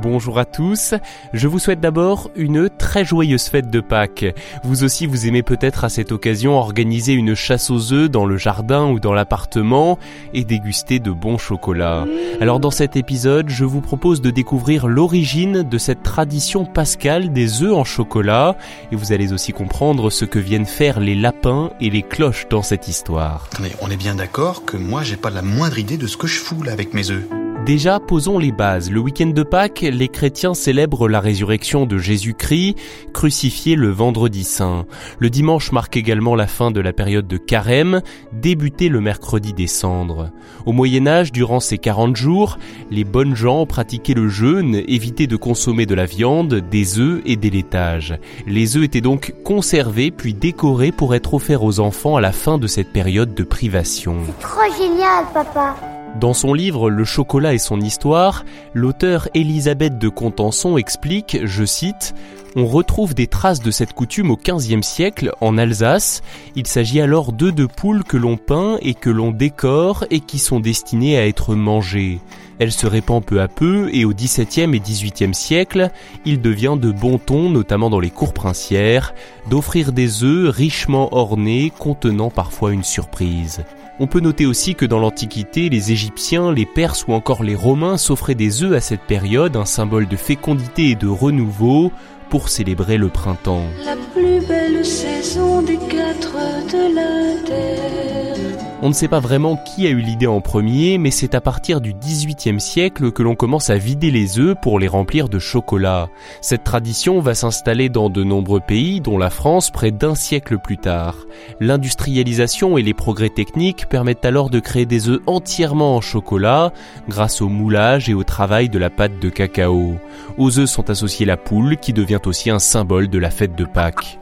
Bonjour à tous. Je vous souhaite d'abord une très joyeuse fête de Pâques. Vous aussi, vous aimez peut-être à cette occasion organiser une chasse aux œufs dans le jardin ou dans l'appartement et déguster de bons chocolats. Alors dans cet épisode, je vous propose de découvrir l'origine de cette tradition pascale des œufs en chocolat et vous allez aussi comprendre ce que viennent faire les lapins et les cloches dans cette histoire. On est bien d'accord que moi j'ai pas la moindre idée de ce que je fous là avec mes œufs. Déjà, posons les bases. Le week-end de Pâques, les chrétiens célèbrent la résurrection de Jésus-Christ, crucifié le vendredi saint. Le dimanche marque également la fin de la période de carême, débutée le mercredi des cendres. Au Moyen Âge, durant ces 40 jours, les bonnes gens pratiquaient le jeûne, évitaient de consommer de la viande, des œufs et des laitages. Les œufs étaient donc conservés puis décorés pour être offerts aux enfants à la fin de cette période de privation. Trop génial, papa. Dans son livre Le chocolat et son histoire, l'auteur Elisabeth de Contenson explique, je cite, on retrouve des traces de cette coutume au XVe siècle en Alsace. Il s'agit alors d'œufs de poule que l'on peint et que l'on décore et qui sont destinés à être mangés. Elle se répand peu à peu et au XVIIe et XVIIIe siècle, il devient de bon ton, notamment dans les cours princières, d'offrir des œufs richement ornés contenant parfois une surprise. On peut noter aussi que dans l'Antiquité, les Égyptiens, les Perses ou encore les Romains s'offraient des œufs à cette période, un symbole de fécondité et de renouveau, pour célébrer le printemps. La plus belle saison des quatre de la terre. On ne sait pas vraiment qui a eu l'idée en premier, mais c'est à partir du XVIIIe siècle que l'on commence à vider les œufs pour les remplir de chocolat. Cette tradition va s'installer dans de nombreux pays, dont la France près d'un siècle plus tard. L'industrialisation et les progrès techniques permettent alors de créer des œufs entièrement en chocolat, grâce au moulage et au travail de la pâte de cacao. Aux œufs sont associés la poule, qui devient aussi un symbole de la fête de Pâques.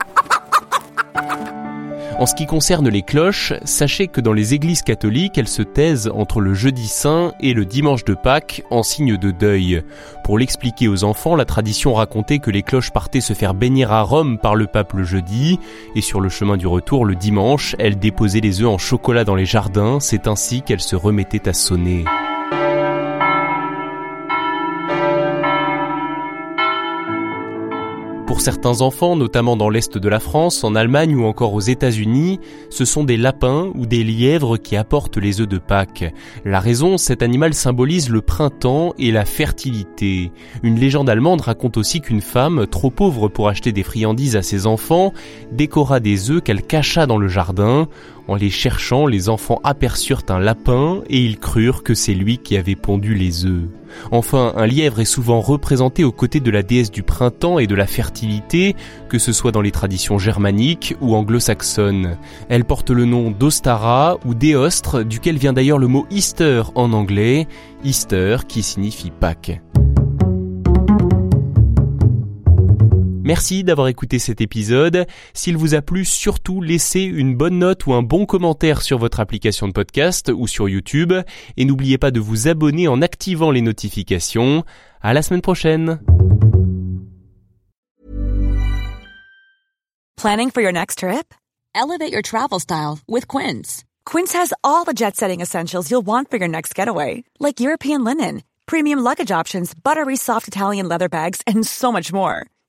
En ce qui concerne les cloches, sachez que dans les églises catholiques, elles se taisent entre le jeudi saint et le dimanche de Pâques en signe de deuil. Pour l'expliquer aux enfants, la tradition racontait que les cloches partaient se faire bénir à Rome par le pape le jeudi, et sur le chemin du retour le dimanche, elles déposaient les œufs en chocolat dans les jardins, c'est ainsi qu'elles se remettaient à sonner. Pour certains enfants, notamment dans l'Est de la France, en Allemagne ou encore aux États-Unis, ce sont des lapins ou des lièvres qui apportent les œufs de Pâques. La raison, cet animal symbolise le printemps et la fertilité. Une légende allemande raconte aussi qu'une femme, trop pauvre pour acheter des friandises à ses enfants, décora des œufs qu'elle cacha dans le jardin. En les cherchant, les enfants aperçurent un lapin et ils crurent que c'est lui qui avait pondu les œufs. Enfin, un lièvre est souvent représenté aux côtés de la déesse du printemps et de la fertilité, que ce soit dans les traditions germaniques ou anglo-saxonnes. Elle porte le nom d'Ostara ou d'Eostre, duquel vient d'ailleurs le mot Easter en anglais, Easter qui signifie Pâques. Merci d'avoir écouté cet épisode. S'il vous a plu, surtout laissez une bonne note ou un bon commentaire sur votre application de podcast ou sur YouTube. Et n'oubliez pas de vous abonner en activant les notifications. À la semaine prochaine. Planning for your next trip? Elevate your travel style with Quince. Quince has all the jet setting essentials you'll want for your next getaway, like European linen, premium luggage options, buttery soft Italian leather bags, and so much more.